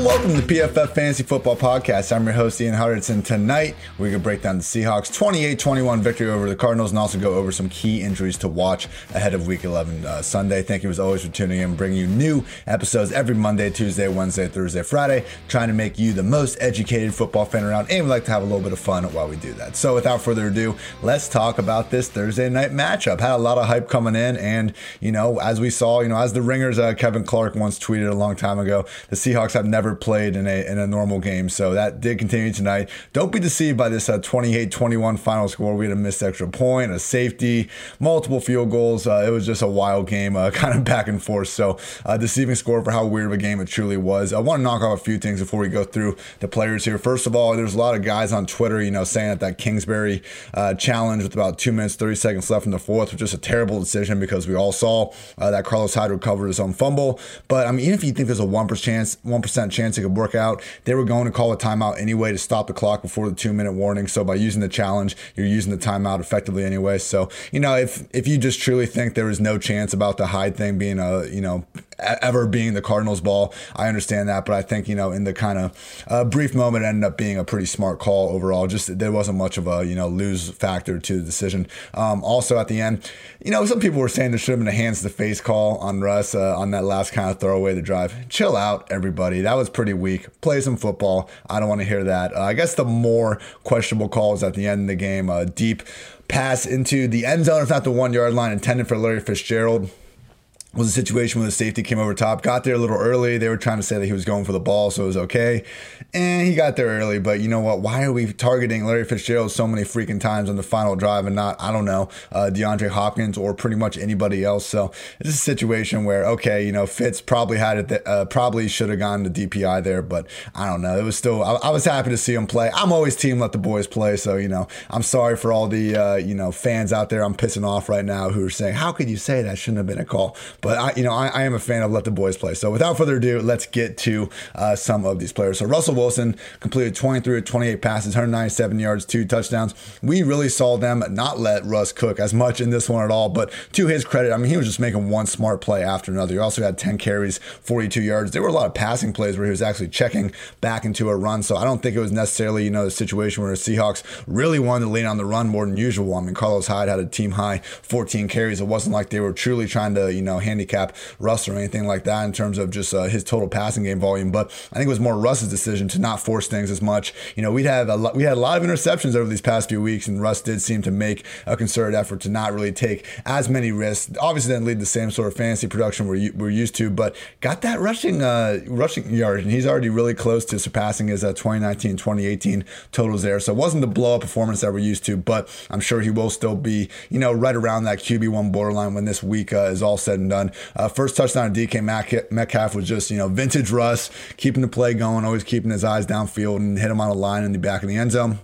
And welcome to PFF Fantasy Football Podcast. I'm your host, Ian Hartitz. Tonight, we're going to break down the Seahawks' 28 21 victory over the Cardinals and also go over some key injuries to watch ahead of Week 11 uh, Sunday. Thank you as always for tuning in, bringing you new episodes every Monday, Tuesday, Wednesday, Thursday, Friday, trying to make you the most educated football fan around. And we like to have a little bit of fun while we do that. So, without further ado, let's talk about this Thursday night matchup. Had a lot of hype coming in, and, you know, as we saw, you know, as the ringers, uh, Kevin Clark once tweeted a long time ago, the Seahawks have never played in a in a normal game. So that did continue tonight. Don't be deceived by this uh, 28-21 final score. We had a missed extra point, a safety, multiple field goals. Uh, it was just a wild game, uh, kind of back and forth. So uh, deceiving score for how weird of a game it truly was. I want to knock off a few things before we go through the players here. First of all, there's a lot of guys on Twitter, you know, saying that that Kingsbury uh, challenge with about two minutes 30 seconds left in the fourth was just a terrible decision because we all saw uh, that Carlos Hyde recovered his own fumble. But I mean, even if you think there's a one percent chance, one percent chance it could work out. They were going to call a timeout anyway to stop the clock before the two minute warning. So by using the challenge, you're using the timeout effectively anyway. So you know, if if you just truly think there is no chance about the Hyde thing being a you know ever being the Cardinals' ball. I understand that, but I think you know in the kind of uh, brief moment, it ended up being a pretty smart call overall. Just there wasn't much of a you know lose factor to the decision. Um, also at the end, you know some people were saying there should have been a hands to face call on Russ uh, on that last kind of throwaway the drive. Chill out, everybody. That was pretty weak. Play some football. I don't want to hear that. Uh, I guess the more questionable calls at the end of the game, uh, deep pass into the end zone, if not the one yard line, intended for Larry Fitzgerald was a situation where the safety came over top, got there a little early. They were trying to say that he was going for the ball, so it was okay. And he got there early, but you know what? Why are we targeting Larry Fitzgerald so many freaking times on the final drive and not, I don't know, uh, DeAndre Hopkins or pretty much anybody else? So it's a situation where, okay, you know, Fitz probably had it, th- uh, probably should have gone to DPI there, but I don't know. It was still, I, I, was happy to see him play. I'm always team let the boys play, so, you know, I'm sorry for all the, uh, you know, fans out there I'm pissing off right now who are saying, how could you say that shouldn't have been a call? But I, you know, I, I, am a fan of let the boys play. So without further ado, let's get to uh, some of these players. So Russell Wilson completed 23 of 28 passes, 197 yards, two touchdowns. We really saw them not let Russ cook as much in this one at all. But to his credit, I mean, he was just making one smart play after another. He also had 10 carries, 42 yards. There were a lot of passing plays where he was actually checking back into a run. So I don't think it was necessarily, you know, the situation where the Seahawks really wanted to lean on the run more than usual. I mean, Carlos Hyde had a team high 14 carries. It wasn't like they were truly trying to, you know, handicap Russ or anything like that in terms of just uh, his total passing game volume. But I think it was more Russ's decision to not force things as much. You know, we'd have a we had a lot of interceptions over these past few weeks, and Russ did seem to make a concerted effort to not really take as many risks. Obviously, didn't lead the same sort of fantasy production we're, we're used to, but got that rushing uh, rushing yard, and he's already really close to surpassing his uh, 2019 2018 totals there. So it wasn't the blow up performance that we're used to, but I'm sure he will still be, you know, right around that QB1 borderline when this week uh, is all said and done. Uh, first touchdown of DK Metcalf was just, you know, vintage Russ, keeping the play going, always keeping his eyes downfield and hit him on a line in the back of the end zone.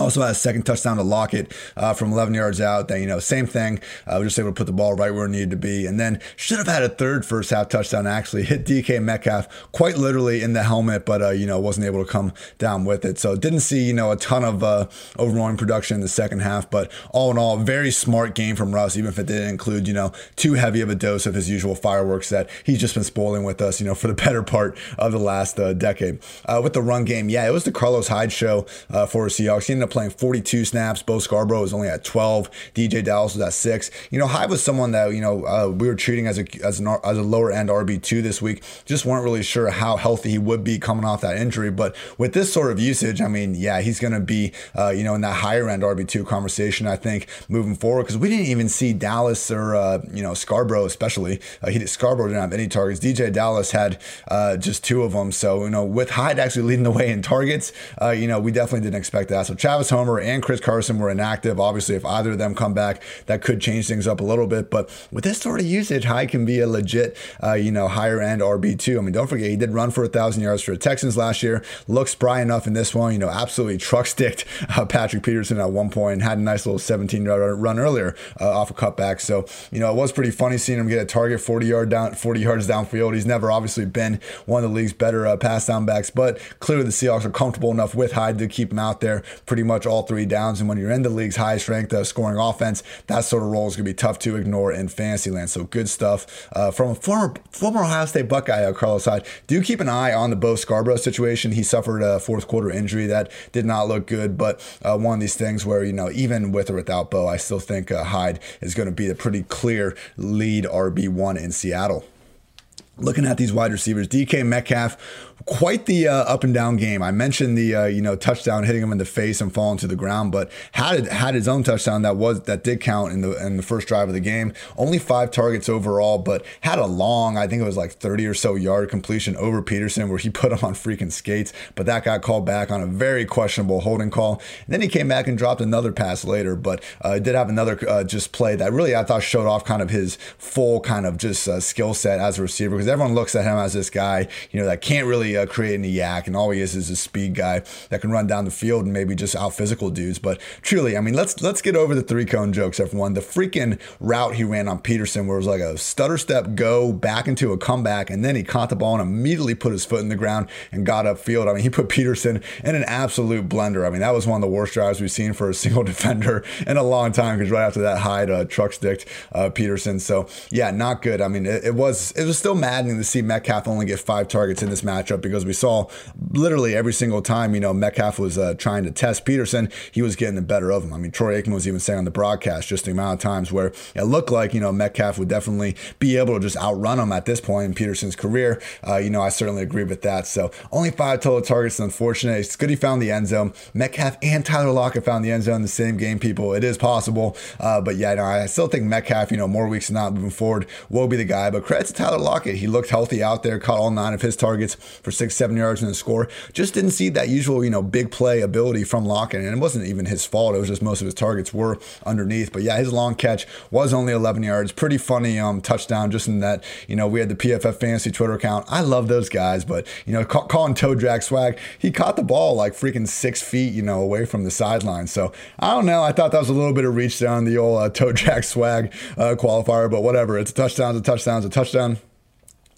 Also had a second touchdown to Lockett uh, from 11 yards out. Then, you know, same thing. Uh, we just able to put the ball right where it needed to be. And then should have had a third first half touchdown, actually. Hit DK Metcalf quite literally in the helmet, but, uh, you know, wasn't able to come down with it. So didn't see, you know, a ton of uh, overwhelming production in the second half. But all in all, very smart game from Russ, even if it didn't include, you know, too heavy of a dose of his usual fireworks that he's just been spoiling with us, you know, for the better part of the last uh, decade. Uh, with the run game, yeah, it was the Carlos Hyde show uh, for Seahawks. He ended up playing 42 snaps. Bo Scarborough was only at 12. DeeJay Dallas was at six. You know, Hyde was someone that you know uh, we were treating as a as, an, as a lower end RB two this week. Just weren't really sure how healthy he would be coming off that injury. But with this sort of usage, I mean, yeah, he's going to be uh, you know in that higher end RB two conversation. I think moving forward because we didn't even see Dallas or uh, you know Scarborough especially. Uh, he Scarborough didn't have any targets. DeeJay Dallas had uh, just two of them. So you know with Hyde actually leading the way in targets, uh, you know we definitely didn't expect that. So Travis Homer and Chris Carson were inactive. Obviously, if either of them come back, that could change things up a little bit. But with this sort of usage, Hyde can be a legit, uh, you know, higher end RB two. I mean, don't forget he did run for a thousand yards for the Texans last year. Looks spry enough in this one. You know, absolutely truck sticked uh, Patrick Peterson at one point point, had a nice little 17 yard run earlier uh, off a cutback. So you know, it was pretty funny seeing him get a target 40 yard down, 40 yards downfield. He's never obviously been one of the league's better uh, pass down backs, but clearly the Seahawks are comfortable enough with Hyde to keep him out there pretty much all three downs. And when you're in the league's highest ranked uh, scoring offense, that sort of role is going to be tough to ignore in fantasy land. So good stuff uh, from a former former Ohio State Buckeye, uh, Carlos Hyde. Do keep an eye on the Bo Scarborough situation. He suffered a fourth quarter injury that did not look good, but uh, one of these things where you know even with or without Bo, I still think uh, Hyde is going to be a pretty clear lead RB one in Seattle. Looking at these wide receivers, DK Metcalf quite the uh, up and down game. I mentioned the uh, you know touchdown hitting him in the face and falling to the ground, but had had his own touchdown that was that did count in the in the first drive of the game. Only five targets overall, but had a long, I think it was like 30 or so yard completion over Peterson where he put him on freaking skates, but that got called back on a very questionable holding call. And then he came back and dropped another pass later, but uh, did have another uh, just play that really I thought showed off kind of his full kind of just uh, skill set as a receiver because everyone looks at him as this guy you know that can't really uh, create any YAC, and all he is is a speed guy that can run down the field and maybe just out physical dudes. But truly, I mean, let's let's get over the three cone jokes, everyone. The freaking route he ran on Peterson, where it was like a stutter step go back into a comeback, and then he caught the ball and immediately put his foot in the ground and got upfield. I mean, he put Peterson in an absolute blender. I mean, that was one of the worst drives we've seen for a single defender in a long time because right after that, Hyde uh, truck sticked uh, Peterson. So yeah, not good. I mean, it, it was it was still maddening to see Metcalf only get five targets in this matchup because we saw literally every single time, you know, Metcalf was uh, trying to test Peterson, he was getting the better of him. I mean, Troy Aikman was even saying on the broadcast just the amount of times where it looked like, you know, Metcalf would definitely be able to just outrun him at this point in Peterson's career. Uh, you know, I certainly agree with that. So only five total targets, unfortunate. It's good he found the end zone. Metcalf and Tyler Lockett found the end zone in the same game, people. It is possible. Uh, but yeah, no, I still think Metcalf, you know, more weeks than not moving forward, will be the guy. But credit to Tyler Lockett. He looked healthy out there, caught all nine of his targets for six, seven yards in the score. Just didn't see that usual, you know, big play ability from Lockett. And it wasn't even his fault. It was just most of his targets were underneath. But yeah, his long catch was only 11 yards. Pretty funny um, touchdown just in that, you know, we had the PFF fantasy Twitter account. I love those guys, but, you know, ca- calling toe drag swag, he caught the ball like freaking six feet, you know, away from the sideline. So I don't know. I thought that was a little bit of reach down the old uh, toe drag swag uh, qualifier, but whatever. It's a touchdown, it's a touchdown, it's a touchdown.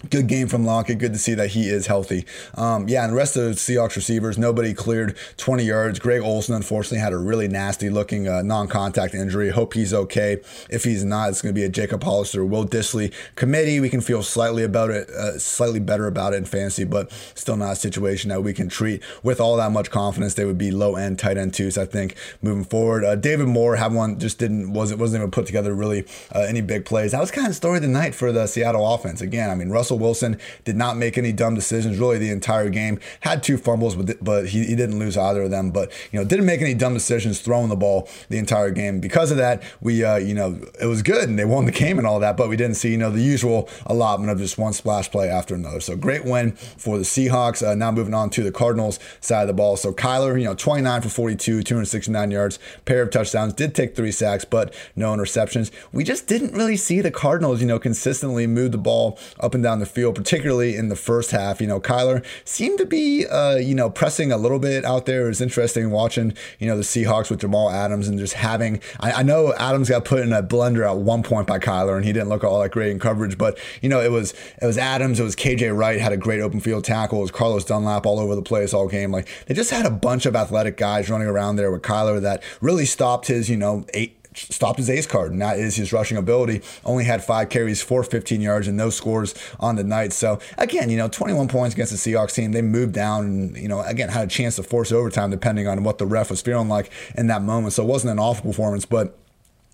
Good game from Lockett. Good to see that he is healthy. Um, yeah, and the rest of the Seahawks receivers, nobody cleared 20 yards. Greg Olsen, unfortunately, had a really nasty looking uh, non contact injury. Hope he's okay. If he's not, it's going to be a Jacob Hollister, Will Dissly committee. We can feel slightly about it, uh, slightly better about it in fantasy, but still not a situation that we can treat with all that much confidence. They would be low end tight end twos, I think, moving forward. Uh, David Moore had one, just didn't, wasn't, wasn't even put together really uh, any big plays. That was kind of story of the night for the Seattle offense. Again, I mean, Russell. Russell Wilson did not make any dumb decisions really the entire game. Had two fumbles, but but he, he didn't lose either of them. But you know, didn't make any dumb decisions throwing the ball the entire game. Because of that, we uh, you know it was good and they won the game and all that. But we didn't see you know the usual allotment of just one splash play after another. So great win for the Seahawks. Uh, now moving on to the Cardinals side of the ball. So Kyler, you know, 29 for 42, 269 yards, pair of touchdowns. Did take three sacks, but no interceptions. We just didn't really see the Cardinals, you know, consistently move the ball up and down the the field, particularly in the first half. You know, Kyler seemed to be, uh, you know, pressing a little bit out there. It was interesting watching, you know, the Seahawks with Jamal Adams and just having. I, I know Adams got put in a blender at one point by Kyler, and he didn't look all that great in coverage. But you know, it was it was Adams, it was KJ Wright had a great open field tackle. It was Carlos Dunlap all over the place all game. Like they just had a bunch of athletic guys running around there with Kyler that really stopped his, you know, eight stopped his ace card, and that is his rushing ability. Only had five carries for 15 yards and no scores on the night. So again, you know, 21 points against the Seahawks team. They moved down and, you know, again, had a chance to force overtime depending on what the ref was feeling like in that moment. So it wasn't an awful performance, but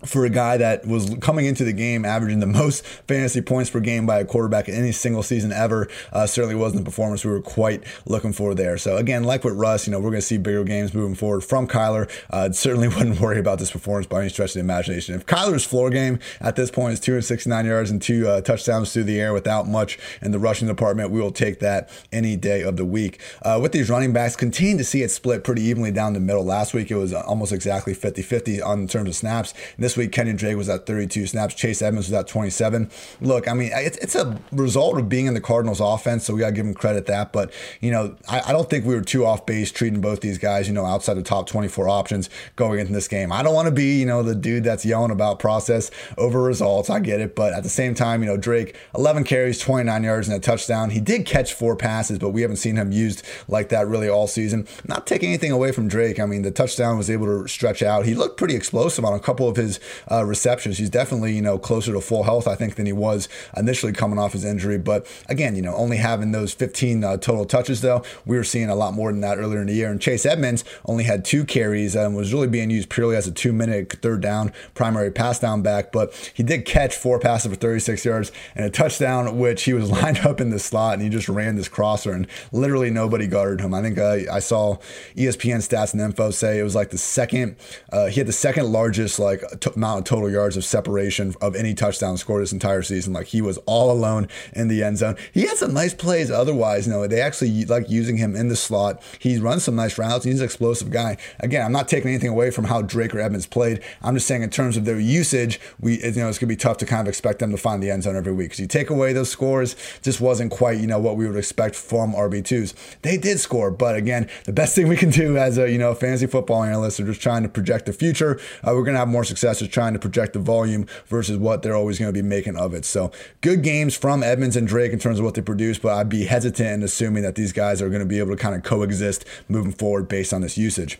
for a guy that was coming into the game averaging the most fantasy points per game by a quarterback in any single season ever uh, certainly wasn't the performance we were quite looking for there. So again like with russ you know we're going to see bigger games moving forward from kyler. Uh, certainly wouldn't worry about this performance by any stretch of the imagination. If kyler's floor game at this point is 269 yards and two uh, touchdowns through the air without much in the rushing department we will take that any day of the week. Uh, with these running backs continue to see it split pretty evenly down the middle. Last week it was almost exactly 50-50 on terms of snaps. This this week, Kenyan Drake was at 32 snaps. Chase Edmonds was at 27. Look, I mean, it's, it's a result of being in the Cardinals offense, so we got to give him credit that. But, you know, I, I, don't think we were too off base treating both these guys, you know, outside the top 24 options going into this game. I don't want to be, you know, the dude that's yelling about process over results. I get it. But at the same time, you know, Drake, 11 carries, 29 yards, and a touchdown. He did catch four passes, but we haven't seen him used like that really all season. Not taking anything away from Drake. I mean, the touchdown was able to stretch out. He looked pretty explosive on a couple of his uh, receptions. He's definitely, you know, closer to full health, I think, than he was initially coming off his injury. But again, you know, only having those 15 uh, total touches, though, we were seeing a lot more than that earlier in the year. And Chase Edmonds only had two carries and was really being used purely as a two minute third down primary pass down back. But he did catch four passes for 36 yards and a touchdown, which he was lined up in the slot and he just ran this crosser and literally nobody guarded him. I think uh, I saw ESPN stats and info say it was like the second, uh, he had the second largest like amount of total yards of separation of any touchdown scored this entire season. Like he was all alone in the end zone. He had some nice plays otherwise. You know, they actually like using him in the slot. He runs some nice routes. He's an explosive guy. Again, I'm not taking anything away from how Drake or Edmonds played. I'm just saying in terms of their usage, we you know it's gonna be tough to kind of expect them to find the end zone every week. Because you take away those scores, just wasn't quite you know what we would expect from RB2s. They did score, but again, the best thing we can do as a you know fantasy football analyst are just trying to project the future. Uh, we're gonna have more success just trying to project the the volume versus what they're always going to be making of it. So good games from Edmonds and Drake in terms of what they produce, but I'd be hesitant in assuming that these guys are going to be able to kind of coexist moving forward based on this usage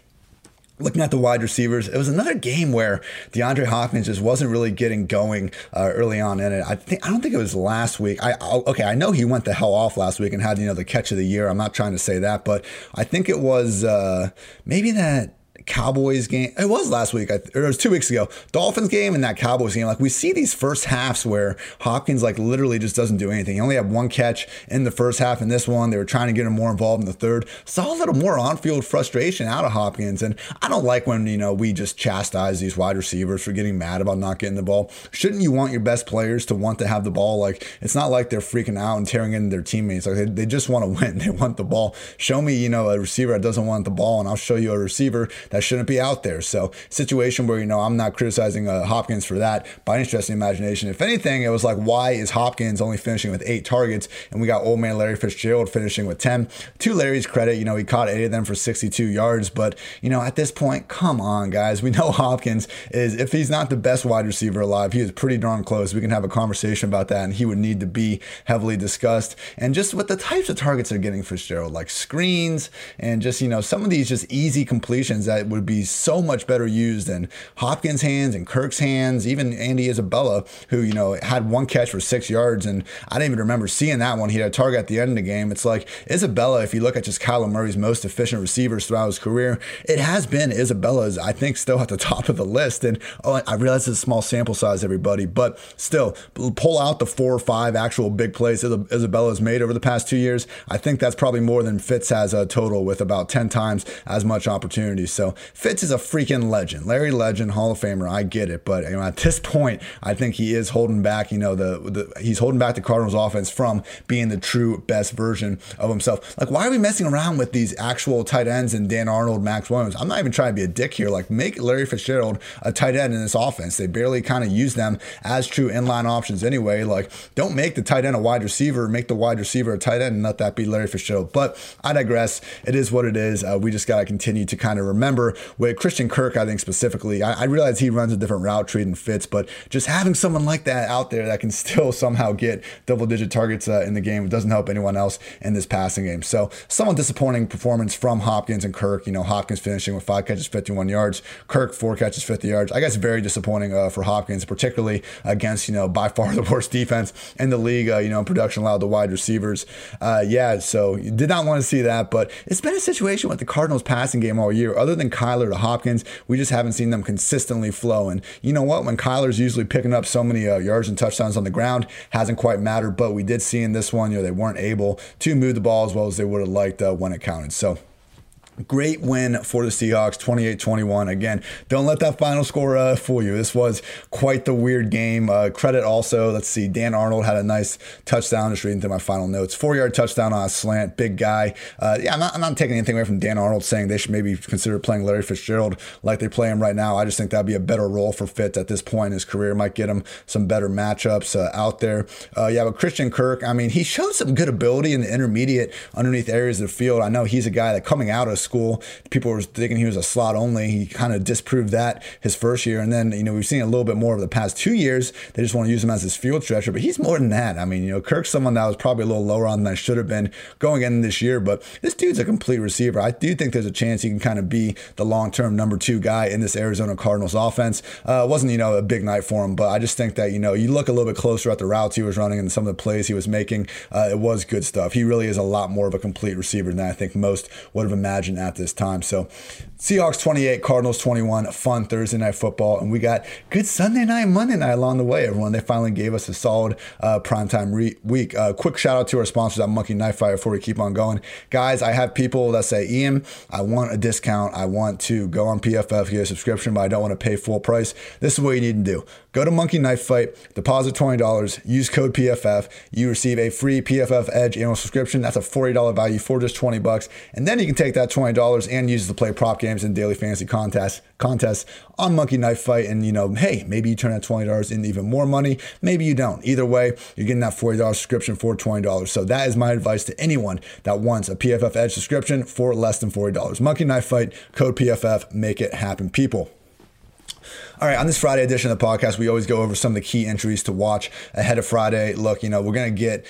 looking at the wide receivers, it was another game where DeAndre Hopkins just wasn't really getting going uh, early on in it. I think I don't think it was last week. I I'll, okay, I know he went the hell off last week and had you know the catch of the year. I'm not trying to say that, but I think it was uh, maybe that Cowboys game. It was last week, or it was two weeks ago. Dolphins game and that Cowboys game. Like we see these first halves where Hopkins like literally just doesn't do anything. He only had one catch in the first half. In this one, they were trying to get him more involved in the third. Saw a little more on-field frustration out of Hopkins, and I don't like when you know we just chastise these wide receivers for getting mad about not getting the ball. Shouldn't you want your best players to want to have the ball? Like it's not like they're freaking out and tearing into their teammates. Like they, they just want to win. They want the ball. Show me, you know, a receiver that doesn't want the ball, and I'll show you a receiver that shouldn't be out there. So situation where you know I'm not criticizing uh, Hopkins for that by any stretch of the imagination. If anything, it was like why is Hopkins only finishing with eight targets and we got old man Larry Fitzgerald finishing with ten. To Larry's credit, you know he caught eight of them for 62 yards, but you know at this point, come on guys, we know Hopkins is if he's not the best wide receiver alive, he is pretty darn close. We can have a conversation about that, and he would need to be heavily discussed. And just with the types of targets they're getting Fitzgerald, like screens and just you know some of these just easy completions that would be so much better used in Hopkins' hands and Kirk's hands, even Andy Isabella, who, you know, had one catch for six yards. And I didn't even remember seeing that one. He had a target at the end of the game. It's like Isabella, if you look at just Kyler Murray's most efficient receivers throughout his career, it has been Isabella's, I think, still at the top of the list. And oh, I realize it's a small sample size, everybody, but still, pull out the four or five actual big plays Isabella's made over the past two years. I think that's probably more than Fitz has a total with about 10 times as much opportunity. So Fitz is a freaking legend, Larry Legend, Hall of Famer. I get it, but you know, at this point, I think he is holding back. You know, the, the he's holding back the Cardinals offense from being the true best version of himself. Like, why are we messing around with these actual tight ends and Dan Arnold, Maxx Williams? I'm not even trying to be a dick here. Like, make Larry Fitzgerald a tight end in this offense. They barely kind of use them as true inline options anyway. Like, don't make the tight end a wide receiver, make the wide receiver a tight end, and let that be Larry Fitzgerald. But I digress. It is what it is. Uh, we just got to continue to kind of remember with Christian Kirk, I think specifically, I, I realize he runs a different route tree than Fitz, but just having someone like that out there that can still somehow get double digit targets uh, in the game doesn't help anyone else in this passing game. So, somewhat disappointing performance from Hopkins and Kirk. You know, Hopkins finishing with five catches, 51 yards, Kirk, four catches, 50 yards. I guess very disappointing uh, for Hopkins, particularly against, you know, by far the worst defense in the league, uh, you know, production allowed the wide receivers. Uh, yeah, so you did not want to see that, but it's been a situation with the Cardinals passing game all year. Other than Kyler to Hopkins, we just haven't seen them consistently flow. And you know what? When Kyler's usually picking up so many uh, yards and touchdowns on the ground, hasn't quite mattered. But we did see in this one, you know, they weren't able to move the ball as well as they would have liked uh, when it counted. So Great win for the Seahawks, 28 21. Again, don't let that final score uh, fool you. This was quite the weird game. Uh, credit also, let's see, Dan Arnold had a nice touchdown. Just reading through my final notes. Four yard touchdown on a slant, big guy. Uh, yeah, I'm not, I'm not, taking anything away from Dan Arnold saying they should maybe consider playing Larry Fitzgerald like they play him right now. I just think that'd be a better role for Fitz at this point in his career. Might get him some better matchups uh, out there. Uh, yeah, but Christian Kirk, I mean, he showed some good ability in the intermediate underneath areas of the field. I know he's a guy that coming out of school. People were thinking he was a slot only. He kind of disproved that his first year. And then, you know, we've seen a little bit more of the past two years. They just want to use him as his field stretcher, but he's more than that. I mean, you know, Kirk's someone that was probably a little lower on than I should have been going in this year, but this dude's a complete receiver. I do think there's a chance he can kind of be the long term number two guy in this Arizona Cardinals offense. Uh, wasn't, you know, a big night for him, but I just think that, you know, you look a little bit closer at the routes he was running and some of the plays he was making. Uh, it was good stuff. He really is a lot more of a complete receiver than I think most would have imagined at this time. So Seahawks 28, Cardinals 21. Fun Thursday night football. And we got good Sunday night, Monday night along the way, everyone. They finally gave us a solid uh, primetime re- week. Uh, quick shout out to our sponsors at Monkey Knife Fight before we keep on going. Guys, I have people that say, Ian, I want a discount. I want to go on PFF, get a subscription, but I don't want to pay full price. This is what you need to do. Go to Monkey Knife Fight, deposit $20, use code PFF. You receive a free PFF Edge annual subscription. That's a $40 value for just 20 bucks. And then you can take that $20 and use to play prop games and daily fantasy contests contests on Monkey Knife Fight. And you know, hey, maybe you turn that $20 into even more money. Maybe you don't. Either way, you're getting that $40 subscription for $20. So that is my advice to anyone that wants a PFF Edge subscription for less than $40. Monkey Knife Fight, code PFF, make it happen, people. All right, on this Friday edition of the podcast, we always go over some of the key entries to watch ahead of Friday. Look, you know, we're going to get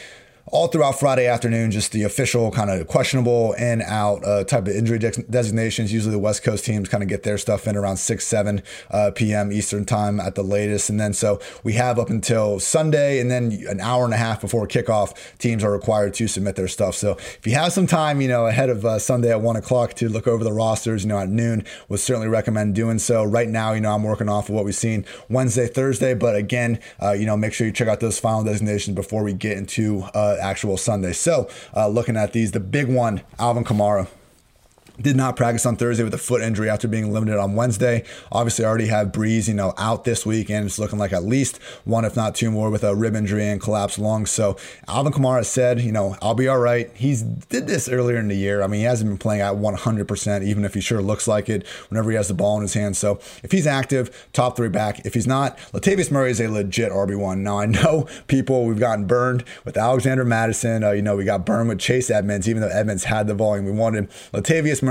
all throughout Friday afternoon, just the official kind of questionable and out uh, type of injury de- designations. Usually the West Coast teams kind of get their stuff in around 6, 7 uh, p.m. Eastern time at the latest. And then so we have up until Sunday and then an hour and a half before kickoff, teams are required to submit their stuff. So if you have some time, you know, ahead of uh, Sunday at 1 o'clock to look over the rosters, you know, at noon, would certainly recommend doing so. Right now, you know, I'm working off of what we've seen Wednesday, Thursday. But again, uh, you know, make sure you check out those final designations before we get into uh, actual Sunday. So, uh, looking at these, the big one, Alvin Kamara did not practice on Thursday with a foot injury after being limited on Wednesday. Obviously, I already have Brees, you know, out this week, and it's looking like at least one, if not two more, with a rib injury and collapsed lung. So Alvin Kamara said, you know, I'll be all right. He's did this earlier in the year. I mean, he hasn't been playing at 100%, even if he sure looks like it whenever he has the ball in his hand. So if he's active, top three back. If he's not, Latavius Murray is a legit RB1. Now I know people we've gotten burned with Alexander Mattison. Uh, you know, we got burned with Chase Edmonds, even though Edmonds had the volume. We wanted Latavius Murray.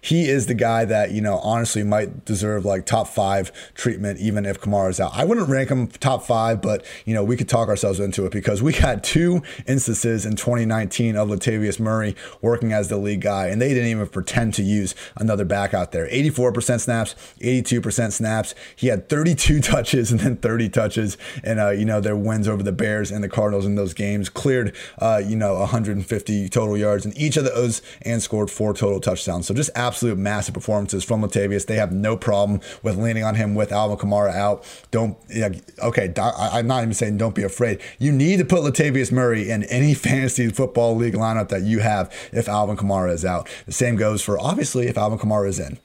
He is the guy that, you know, honestly might deserve like top five treatment, even if Kamara's out. I wouldn't rank him top five, but, you know, we could talk ourselves into it because we had two instances in 2019 of Latavius Murray working as the lead guy, and they didn't even pretend to use another back out there. 84% snaps, 82% snaps. He had 32 touches and then 30 touches, and, uh, you know, their wins over the Bears and the Cardinals in those games cleared, uh, you know, 150 total yards in each of those and scored four total touchdowns. So just absolute massive performances from Latavius. They have no problem with leaning on him with Alvin Kamara out. Don't, okay, I'm not even saying don't be afraid. You need to put Latavius Murray in any fantasy football league lineup that you have if Alvin Kamara is out. The same goes for obviously if Alvin Kamara is in.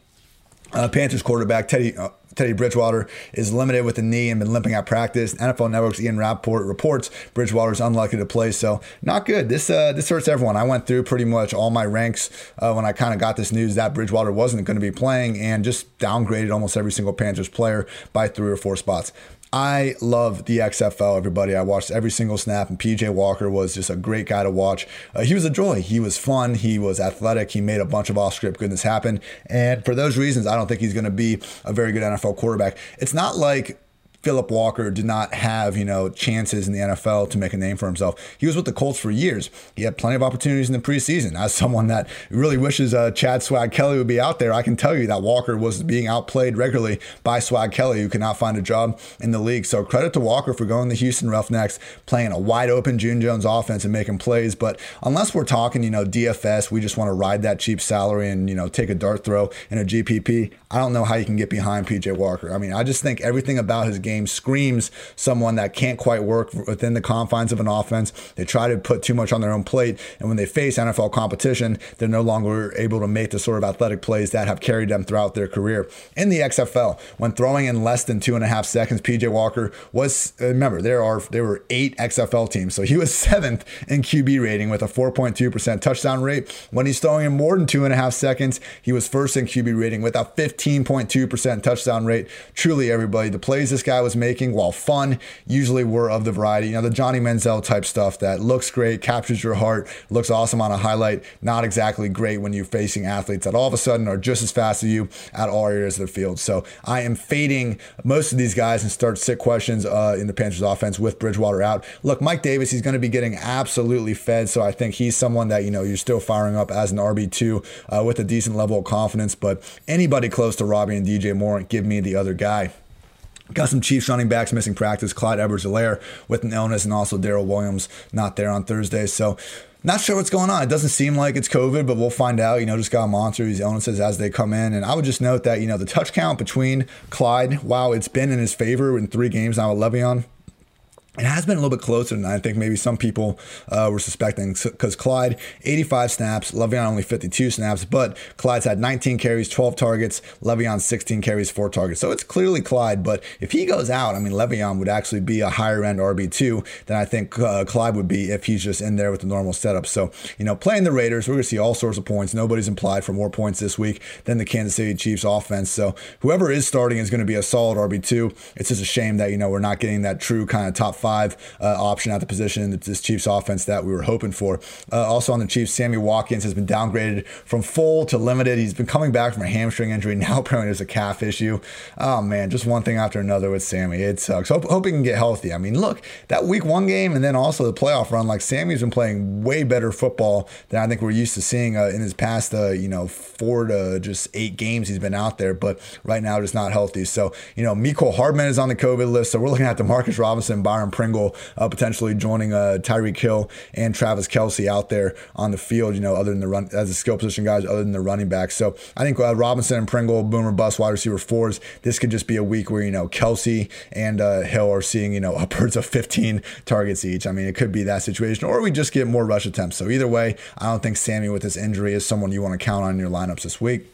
Uh, Panthers quarterback Teddy uh, Teddy Bridgewater is limited with a knee and been limping at practice. NFL Network's Ian Rapoport reports Bridgewater's unlikely to play, so not good. This uh, this hurts everyone. I went through pretty much all my ranks uh, when I kind of got this news that Bridgewater wasn't going to be playing, and just downgraded almost every single Panthers player by three or four spots. I love the XFL, everybody. I watched every single snap, and PJ Walker was just a great guy to watch. Uh, he was a joy. He was fun. He was athletic. He made a bunch of off script goodness happen. And for those reasons, I don't think he's going to be a very good NFL quarterback. It's not like Philip Walker did not have, you know, chances in the NFL to make a name for himself. He was with the Colts for years. He had plenty of opportunities in the preseason. As someone that really wishes uh, Chad Swag Kelly would be out there, I can tell you that Walker was being outplayed regularly by Swag Kelly, who could not find a job in the league. So credit to Walker for going to the Houston Roughnecks, playing a wide open June Jones offense and making plays. But unless we're talking, you know, DFS, we just want to ride that cheap salary and, you know, take a dart throw in a GPP. I don't know how you can get behind PJ Walker. I mean, I just think everything about his game game screams someone that can't quite work within the confines of an offense. They try to put too much on their own plate. And when they face NFL competition, they're no longer able to make the sort of athletic plays that have carried them throughout their career. In the XFL, when throwing in less than two and a half seconds, PJ Walker was, uh, remember, there are there were eight XFL teams. So he was seventh in QB rating with a 4.2% touchdown rate. When he's throwing in more than two and a half seconds, he was first in QB rating with a 15.2% touchdown rate. Truly, everybody, the plays this guy was making, while fun, usually were of the variety. You know, the Johnny Manziel type stuff that looks great, captures your heart, looks awesome on a highlight, not exactly great when you're facing athletes that all of a sudden are just as fast as you at all areas of the field. So I am fading most of these guys and start sit questions uh, in the Panthers offense with Bridgewater out. Look, Mike Davis, he's going to be getting absolutely fed. So I think he's someone that, you know, you're still firing up as an RB2 uh, with a decent level of confidence. But anybody close to Robbie and DJ Moore, give me the other guy. Got some Chiefs running backs missing practice. Clyde Edwards-Helaire with an illness, and also Darrel Williams not there on Thursday. So, not sure what's going on. It doesn't seem like it's COVID, but we'll find out. You know, just got to monitor these illnesses as they come in. And I would just note that, you know, the touch count between Clyde, wow, it's been in his favor in three games now with Le'Veon it has been a little bit closer than I think maybe some people uh, were suspecting because Clyde, 85 snaps, Le'Veon only 52 snaps, but Clyde's had 19 carries, 12 targets, Le'Veon 16 carries, 4 targets. So it's clearly Clyde, but if he goes out, I mean, Le'Veon would actually be a higher end RB2 than I think uh, Clyde would be if he's just in there with the normal setup. So, you know, playing the Raiders, we're going to see all sorts of points. Nobody's implied for more points this week than the Kansas City Chiefs offense. So whoever is starting is going to be a solid RB2. It's just a shame that, you know, we're not getting that true kind of top five uh, option at the position in this Chiefs offense that we were hoping for. Uh, also on the Chiefs, Sammy Watkins has been downgraded from full to limited. He's been coming back from a hamstring injury. Now apparently there's a calf issue. Oh man, just one thing after another with Sammy. It sucks. Hope, hope he can get healthy. I mean, look, that week one game and then also the playoff run, like Sammy's been playing way better football than I think we're used to seeing uh, in his past, uh, you know, four to just eight games he's been out there. But right now, just not healthy. So, you know, Mecole Hardman is on the COVID list. So we're looking at Demarcus Robinson, Byron Pringle, uh, potentially joining uh, Tyreek Hill and Travis Kelce out there on the field, you know, other than the run as a skill position guys, other than the running back. So I think uh, Robinson and Pringle, Boomer Bust, wide receiver fours, this could just be a week where, you know, Kelsey and uh, Hill are seeing, you know, upwards of 15 targets each. I mean, it could be that situation, or we just get more rush attempts. So either way, I don't think Sammy with this injury is someone you want to count on in your lineups this week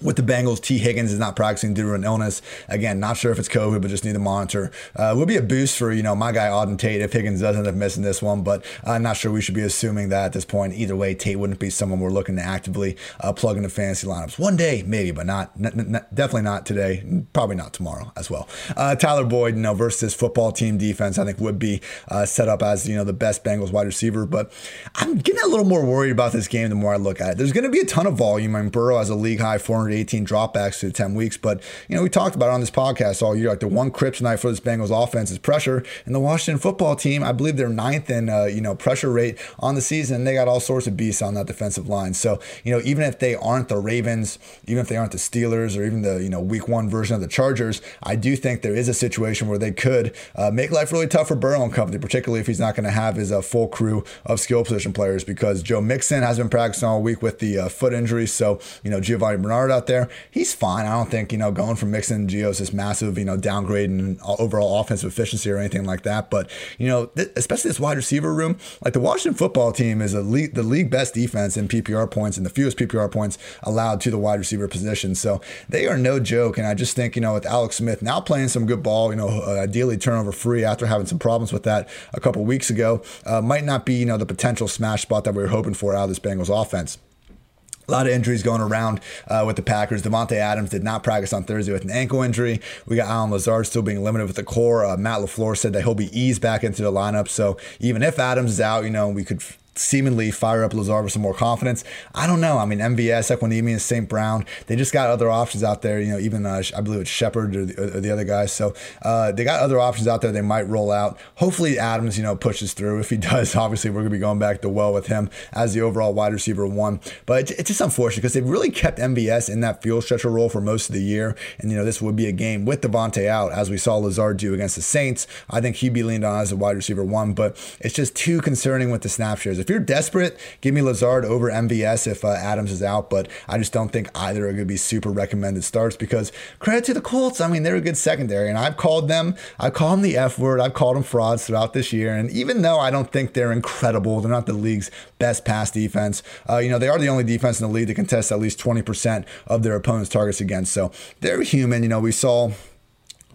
with the Bengals, Tee Higgins is not practicing due to an illness. Again, not sure if it's COVID, but just need to monitor. Uh, will be a boost for you know my guy Auden Tate if Higgins does end up missing this one, but I'm not sure we should be assuming that at this point. Either way, Tate wouldn't be someone we're looking to actively uh, plug into fantasy lineups. One day, maybe, but not, n- n- definitely not today. Probably not tomorrow as well. Uh, Tyler Boyd, you know, versus this football team defense, I think would be uh, set up as you know the best Bengals wide receiver. But I'm getting a little more worried about this game the more I look at it. There's going to be a ton of volume. I mean, Burrow has a league high 418 dropbacks through 10 weeks. But, you know, we talked about it on this podcast all year. Like the one kryptonite for this Bengals offense is pressure. And the Washington football team, I believe they're ninth in, uh, you know, pressure rate on the season. They got all sorts of beasts on that defensive line. So, you know, even if they aren't the Ravens, even if they aren't the Steelers or even the, you know, week one version of the Chargers, I do think there is a situation where they could uh, make life really tough for Burrow and company, particularly if he's not going to have his uh, full crew of skill position players because Joe Mixon has been practicing all week with the uh, foot injury. So, you know, Giovani Bernard out there. He's fine. I don't think, you know, going from Mixon is this massive, you know, downgrade in overall offensive efficiency or anything like that. But, you know, th- especially this wide receiver room, like the Washington football team is league, the league best defense in PPR points and the fewest PPR points allowed to the wide receiver position. So they are no joke. And I just think, you know, with Alex Smith now playing some good ball, you know, uh, ideally turnover free after having some problems with that a couple weeks ago, uh, might not be, you know, the potential smash spot that we were hoping for out of this Bengals offense. A lot of injuries going around uh, with the Packers. Davante Adams did not practice on Thursday with an ankle injury. We got Allen Lazard still being limited with the core. Uh, Matt LaFleur said that he'll be eased back into the lineup. So even if Adams is out, you know, we could seemingly fire up Lazard with some more confidence. I don't know. I mean, MVS, Equanimeous, St. Brown, they just got other options out there. You know, even uh, I believe it's Shepherd or the, or the other guys. So uh, they got other options out there they might roll out. Hopefully Adams, you know, pushes through. If he does, obviously we're going to be going back to well with him as the overall wide receiver one. But it's just unfortunate because they've really kept MVS in that field stretcher role for most of the year. And, you know, this would be a game with Davante out, as we saw Lazard do against the Saints. I think he'd be leaned on as a wide receiver one, but it's just too concerning with the snap shares. If you're desperate, give me Lazard over MVS if uh, Adams is out, but I just don't think either are going to be super recommended starts because credit to the Colts. I mean, they're a good secondary, and I've called them, I've called them the F word, I've called them frauds throughout this year. And even though I don't think they're incredible, they're not the league's best pass defense. Uh, you know, they are the only defense in the league that contest at least 20% of their opponent's targets against. So they're human. You know, we saw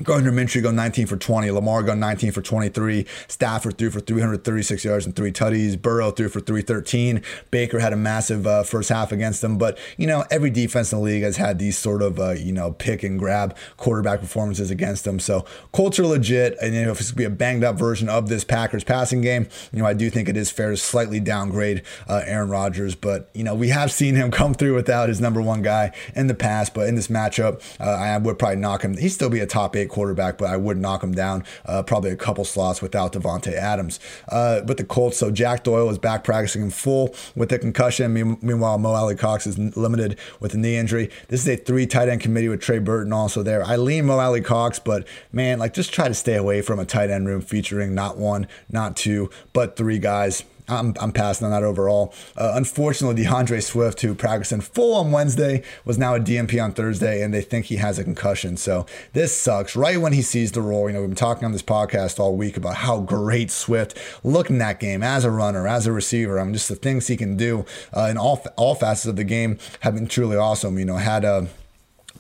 Gardner Minshew go 19 for 20. Lamar go 19 for 23. Stafford threw for 336 yards and three tutties. Burrow threw for 313. Baker had a massive uh, first half against them. But, you know, every defense in the league has had these sort of, uh, you know, pick and grab quarterback performances against them. So Colts are legit. And, you know, if it's going to be a banged up version of this Packers passing game, you know, I do think it is fair to slightly downgrade uh, Aaron Rodgers. But, you know, we have seen him come through without his number one guy in the past. But in this matchup, uh, I would probably knock him. He'd still be a top eight quarterback, but I would knock him down uh, probably a couple slots without Davante Adams. Uh, but the Colts, so Jack Doyle is back practicing in full with the concussion. Meanwhile, Mo Alie-Cox is limited with a knee injury. This is a three tight end committee with Trey Burton also there. I lean Mo Alie-Cox, but man, like just try to stay away from a tight end room featuring not one, not two, but three guys. I'm, I'm passing on that overall. Uh, unfortunately, D'Andre Swift, who practiced in full on Wednesday, was now a DNP on Thursday, and they think he has a concussion. So this sucks. Right when he sees the role, you know, we've been talking on this podcast all week about how great Swift looked in that game as a runner, as a receiver. I mean, just the things he can do uh, in all all facets of the game have been truly awesome. You know, had a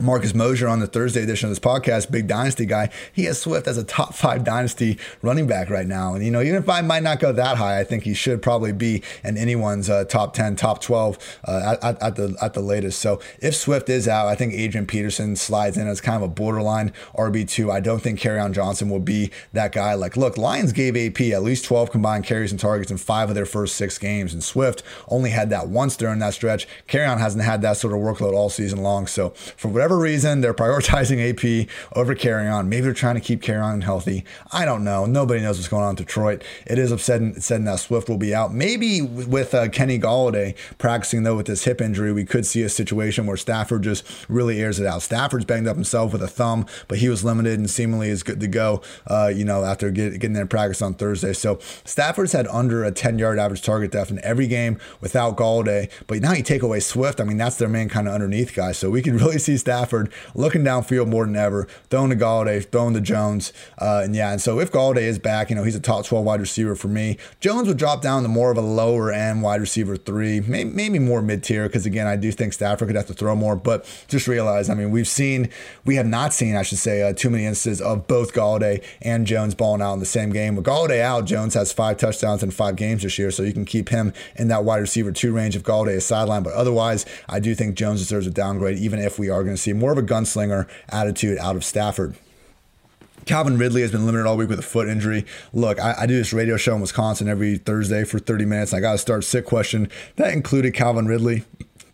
Marcus Mosher on the Thursday edition of this podcast, big dynasty guy. He has Swift as a top five dynasty running back right now. And, you know, even if I might not go that high, I think he should probably be in anyone's uh, top 10, top 12 uh, at, at, the at the latest. So if Swift is out, I think Adrian Peterson slides in as kind of a borderline RB2. I don't think Kerryon Johnson will be that guy. Like, look, Lions gave AP at least 12 combined carries and targets in five of their first six games. And Swift only had that once during that stretch. Kerryon hasn't had that sort of workload all season long. So for whatever whatever reason, they're prioritizing AP over Kerryon. Maybe they're trying to keep Kerryon healthy. I don't know. Nobody knows what's going on in Detroit. It is upsetting said that Swift will be out. Maybe with uh, Kenny Golladay practicing though with this hip injury, we could see a situation where Stafford just really airs it out. Stafford's banged up himself with a thumb, but he was limited and seemingly is good to go. Uh, you know, after get, getting there practice on Thursday. So Stafford's had under a 10 yard average target depth in every game without Golladay. But now you take away Swift. I mean, that's their main kind of underneath guy. So we can really see Stafford Stafford looking downfield more than ever, throwing to Golladay, throwing to Jones. Uh, and yeah, and so if Golladay is back, you know, he's a top 12 wide receiver for me. Jones would drop down to more of a lower end wide receiver three, maybe, maybe more mid tier, because again, I do think Stafford could have to throw more. But just realize, I mean, we've seen, we have not seen, I should say, uh, too many instances of both Golladay and Jones balling out in the same game. With Golladay out, Jones has five touchdowns in five games this year, so you can keep him in that wide receiver two range if Golladay is sidelined. But otherwise, I do think Jones deserves a downgrade, even if we are going to see more of a gunslinger attitude out of Stafford. Calvin Ridley has been limited all week with a foot injury. Look, I, I, do this radio show in Wisconsin every Thursday for 30 minutes. I got to start sick question. That included Calvin Ridley.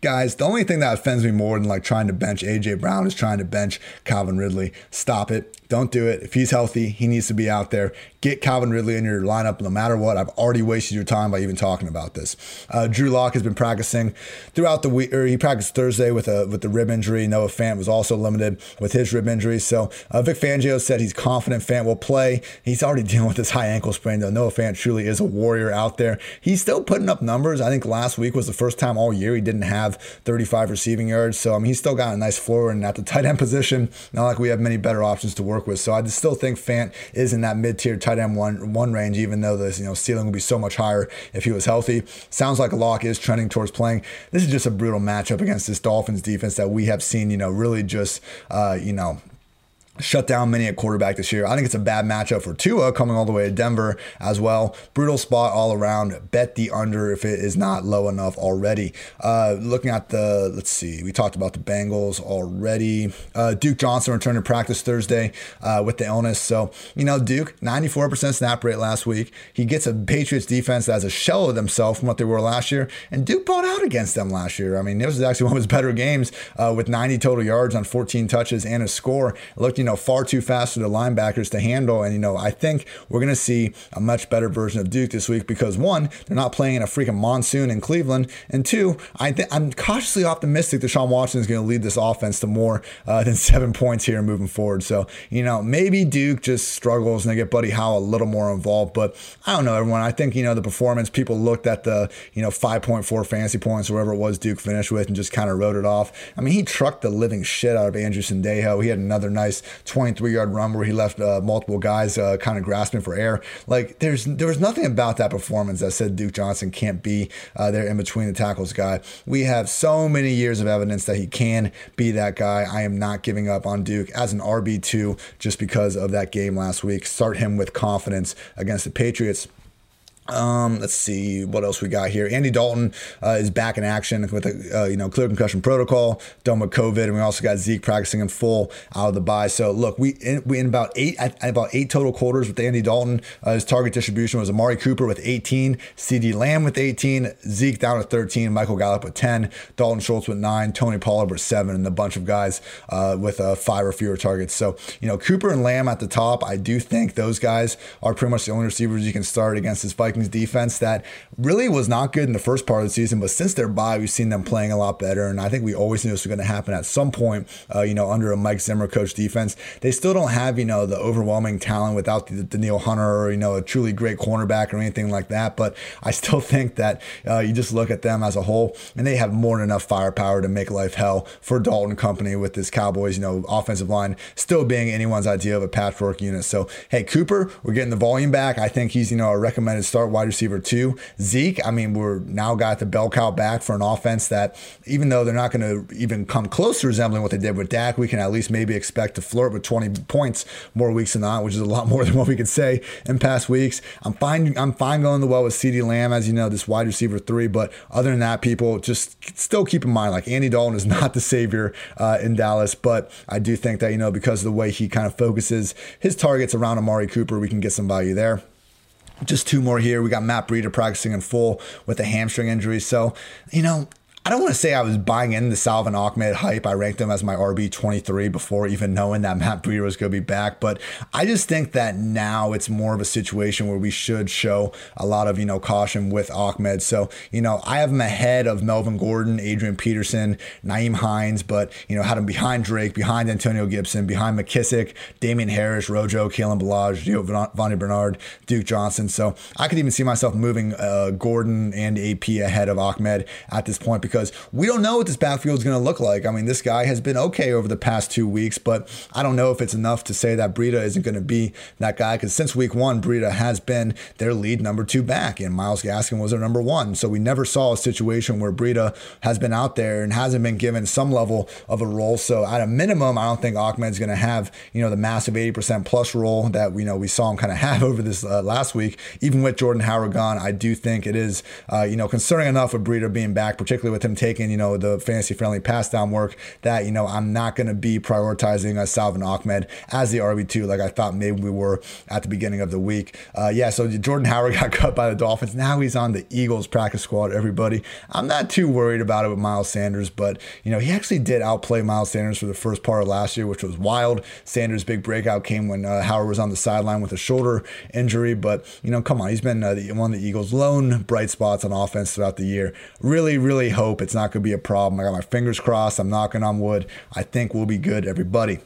Guys, the only thing that offends me more than like trying to bench AJ Brown is trying to bench Calvin Ridley. Stop it. Don't do it. If he's healthy, he needs to be out there. Get Calvin Ridley in your lineup no matter what. I've already wasted your time by even talking about this. Uh, Drew Lock has been practicing throughout the week, or he practiced Thursday with a with the rib injury. Noah Fant was also limited with his rib injury. So uh, Vic Fangio said he's confident Fant will play. He's already dealing with this high ankle sprain, though. Noah Fant truly is a warrior out there. He's still putting up numbers. I think last week was the first time all year he didn't have have 35 receiving yards. So I mean, he's still got a nice floor, and at the tight end position, not like we have many better options to work with. So I still think Fant is in that mid-tier tight end one one range, even though the you know ceiling would be so much higher if he was healthy. Sounds like Lock is trending towards playing. This is just a brutal matchup against this Dolphins defense that we have seen, you know, really just uh, you know shut down many a quarterback this year. I think it's a bad matchup for Tua coming all the way to Denver as well. Brutal spot all around. Bet the under if it is not low enough already. Uh, looking at the, let's see, we talked about the Bengals already. Uh, Duke Johnson returned to practice Thursday uh, with the illness. So, you know, Duke, 94% snap rate last week. He gets a Patriots defense that has a shell of themselves from what they were last year. And Duke bought out against them last year. I mean, this was actually one of his better games uh, with 90 total yards on 14 touches and a score. It looked, you know, far too fast for the linebackers to handle. And, you know, I think we're going to see a much better version of Duke this week because one, they're not playing in a freaking monsoon in Cleveland. And two, I think I'm cautiously optimistic that Deshaun Watson is going to lead this offense to more uh, than seven points here moving forward. So, you know, maybe Duke just struggles and they get Buddy Howell a little more involved. But I don't know, everyone. I think, you know, the performance, people looked at the, you know, 5.4 fantasy points, or whatever it was Duke finished with, and just kind of wrote it off. I mean, he trucked the living shit out of Andrew Sendejo. He had another nice 23 yard run where he left uh, multiple guys uh, kind of grasping for air. Like there's there was nothing about that performance that said Duke Johnson can't be uh, there in between the tackles guy. We have so many years of evidence that he can be that guy. I am not giving up on Duke as an RB two just because of that game last week. Start him with confidence against the Patriots. Um, let's see what else we got here. Andy Dalton uh, is back in action with a uh, you know clear concussion protocol, done with COVID, and we also got Zeke practicing in full out of the bye. So look, we in, we in about eight about eight total quarters with Andy Dalton. Uh, his target distribution was Amari Cooper with 18, CeeDee Lamb with 18, Zeke down to 13, Michael Gallup with 10, Dalton Schultz with nine, Tony Pollard with seven, and a bunch of guys uh, with uh, five or fewer targets. So you know Cooper and Lamb at the top. I do think those guys are pretty much the only receivers you can start against this Vikings defense that really was not good in the first part of the season, but since their bye, we've seen them playing a lot better. And I think we always knew this was going to happen at some point, uh, you know, under a Mike Zimmer coach defense. They still don't have, you know, the overwhelming talent without the, Danielle Hunter or, you know, a truly great cornerback or anything like that. But I still think that uh, you just look at them as a whole and they have more than enough firepower to make life hell for Dalton Company with this Cowboys, you know, offensive line still being anyone's idea of a patchwork unit. So, hey, Cooper, we're getting the volume back. I think he's, you know, a recommended start wide receiver two. Zeke, I mean, we're now got the bell cow back for an offense that, even though they're not going to even come close to resembling what they did with Dak, we can at least maybe expect to flirt with 20 points more weeks than not, which is a lot more than what we could say in past weeks. I'm fine. I'm fine going the well with CeeDee Lamb, as you know, this wide receiver three. But other than that, people just still keep in mind, like Andy Dalton is not the savior uh, in Dallas, but I do think that you know because of the way he kind of focuses his targets around Amari Cooper, we can get some value there. Just two more here. We got Matt Breida practicing in full with a hamstring injury. So, you know, I don't want to say I was buying in the Salvon Ahmed hype. I ranked him as my RB 23 before even knowing that Matt Breida was going to be back. But I just think that now it's more of a situation where we should show a lot of, you know, caution with Ahmed. So, you know, I have him ahead of Melvin Gordon, Adrian Peterson, Nyheim Hines, but, you know, had him behind Drake, behind Antonio Gibson, behind McKissic, Damien Harris, Rojo, Kalen Ballage, Giovani Bernard, Duke Johnson. So I could even see myself moving uh, Gordon and AP ahead of Ahmed at this point because we don't know what this backfield is going to look like. I mean, this guy has been okay over the past two weeks, but I don't know if it's enough to say that Breida isn't going to be that guy because since week one, Breida has been their lead number two back, and Myles Gaskin was their number one. So we never saw a situation where Breida has been out there and hasn't been given some level of a role. So at a minimum, I don't think Ahmed's going to have you know the massive 80% plus role that we know we saw him kind of have over this uh, last week. Even with Jordan Howard gone, I do think it is uh, you know concerning enough with Breida being back, particularly with him taking, you know, the fantasy friendly pass down work that, you know, I'm not going to be prioritizing uh, Salvon Ahmed as the RB2 like I thought maybe we were at the beginning of the week. Uh, yeah, so Jordan Howard got cut by the Dolphins. Now he's on the Eagles practice squad, everybody. I'm not too worried about it with Miles Sanders, but, you know, he actually did outplay Miles Sanders for the first part of last year, which was wild. Sanders' big breakout came when uh, Howard was on the sideline with a shoulder injury, but, you know, come on, he's been uh, one of the Eagles' lone bright spots on offense throughout the year. Really, really hope it's not going to be a problem. I got my fingers crossed. I'm knocking on wood. I think we'll be good, everybody.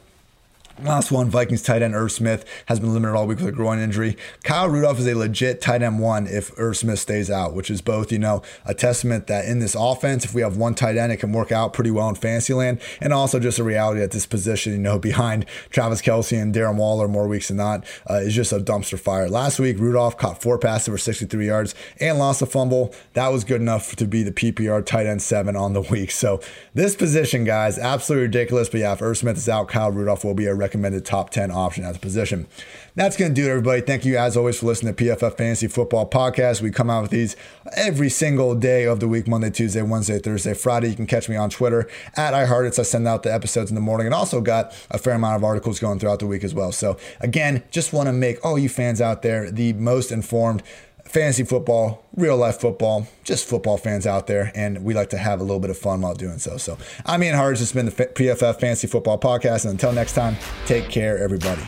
Last one, Vikings tight end Irv Smith has been limited all week with a groin injury. Kyle Rudolph is a legit tight end one if Irv Smith stays out, which is both, you know, a testament that in this offense, if we have one tight end, it can work out pretty well in fantasy land, and also just a reality that this position, you know, behind Travis Kelce and Darren Waller more weeks than not, uh, is just a dumpster fire. Last week, Rudolph caught four passes for 63 yards and lost a fumble. That was good enough to be the PPR tight end seven on the week. So this position, guys, absolutely ridiculous. But yeah, if Irv Smith is out, Kyle Rudolph will be a recommended top 10 option at the position. That's going to do it, everybody. Thank you, as always, for listening to PFF Fantasy Football Podcast. We come out with these every single day of the week Monday, Tuesday, Wednesday, Thursday, Friday. You can catch me on Twitter at Ian Hartitz. I send out the episodes in the morning and also got a fair amount of articles going throughout the week as well. So, again, just want to make all you fans out there the most informed fantasy football, real life football, just football fans out there, and we like to have a little bit of fun while doing so. So I'm Ian Hartitz. It's been the PFF Fantasy Football Podcast, and until next time, take care, everybody.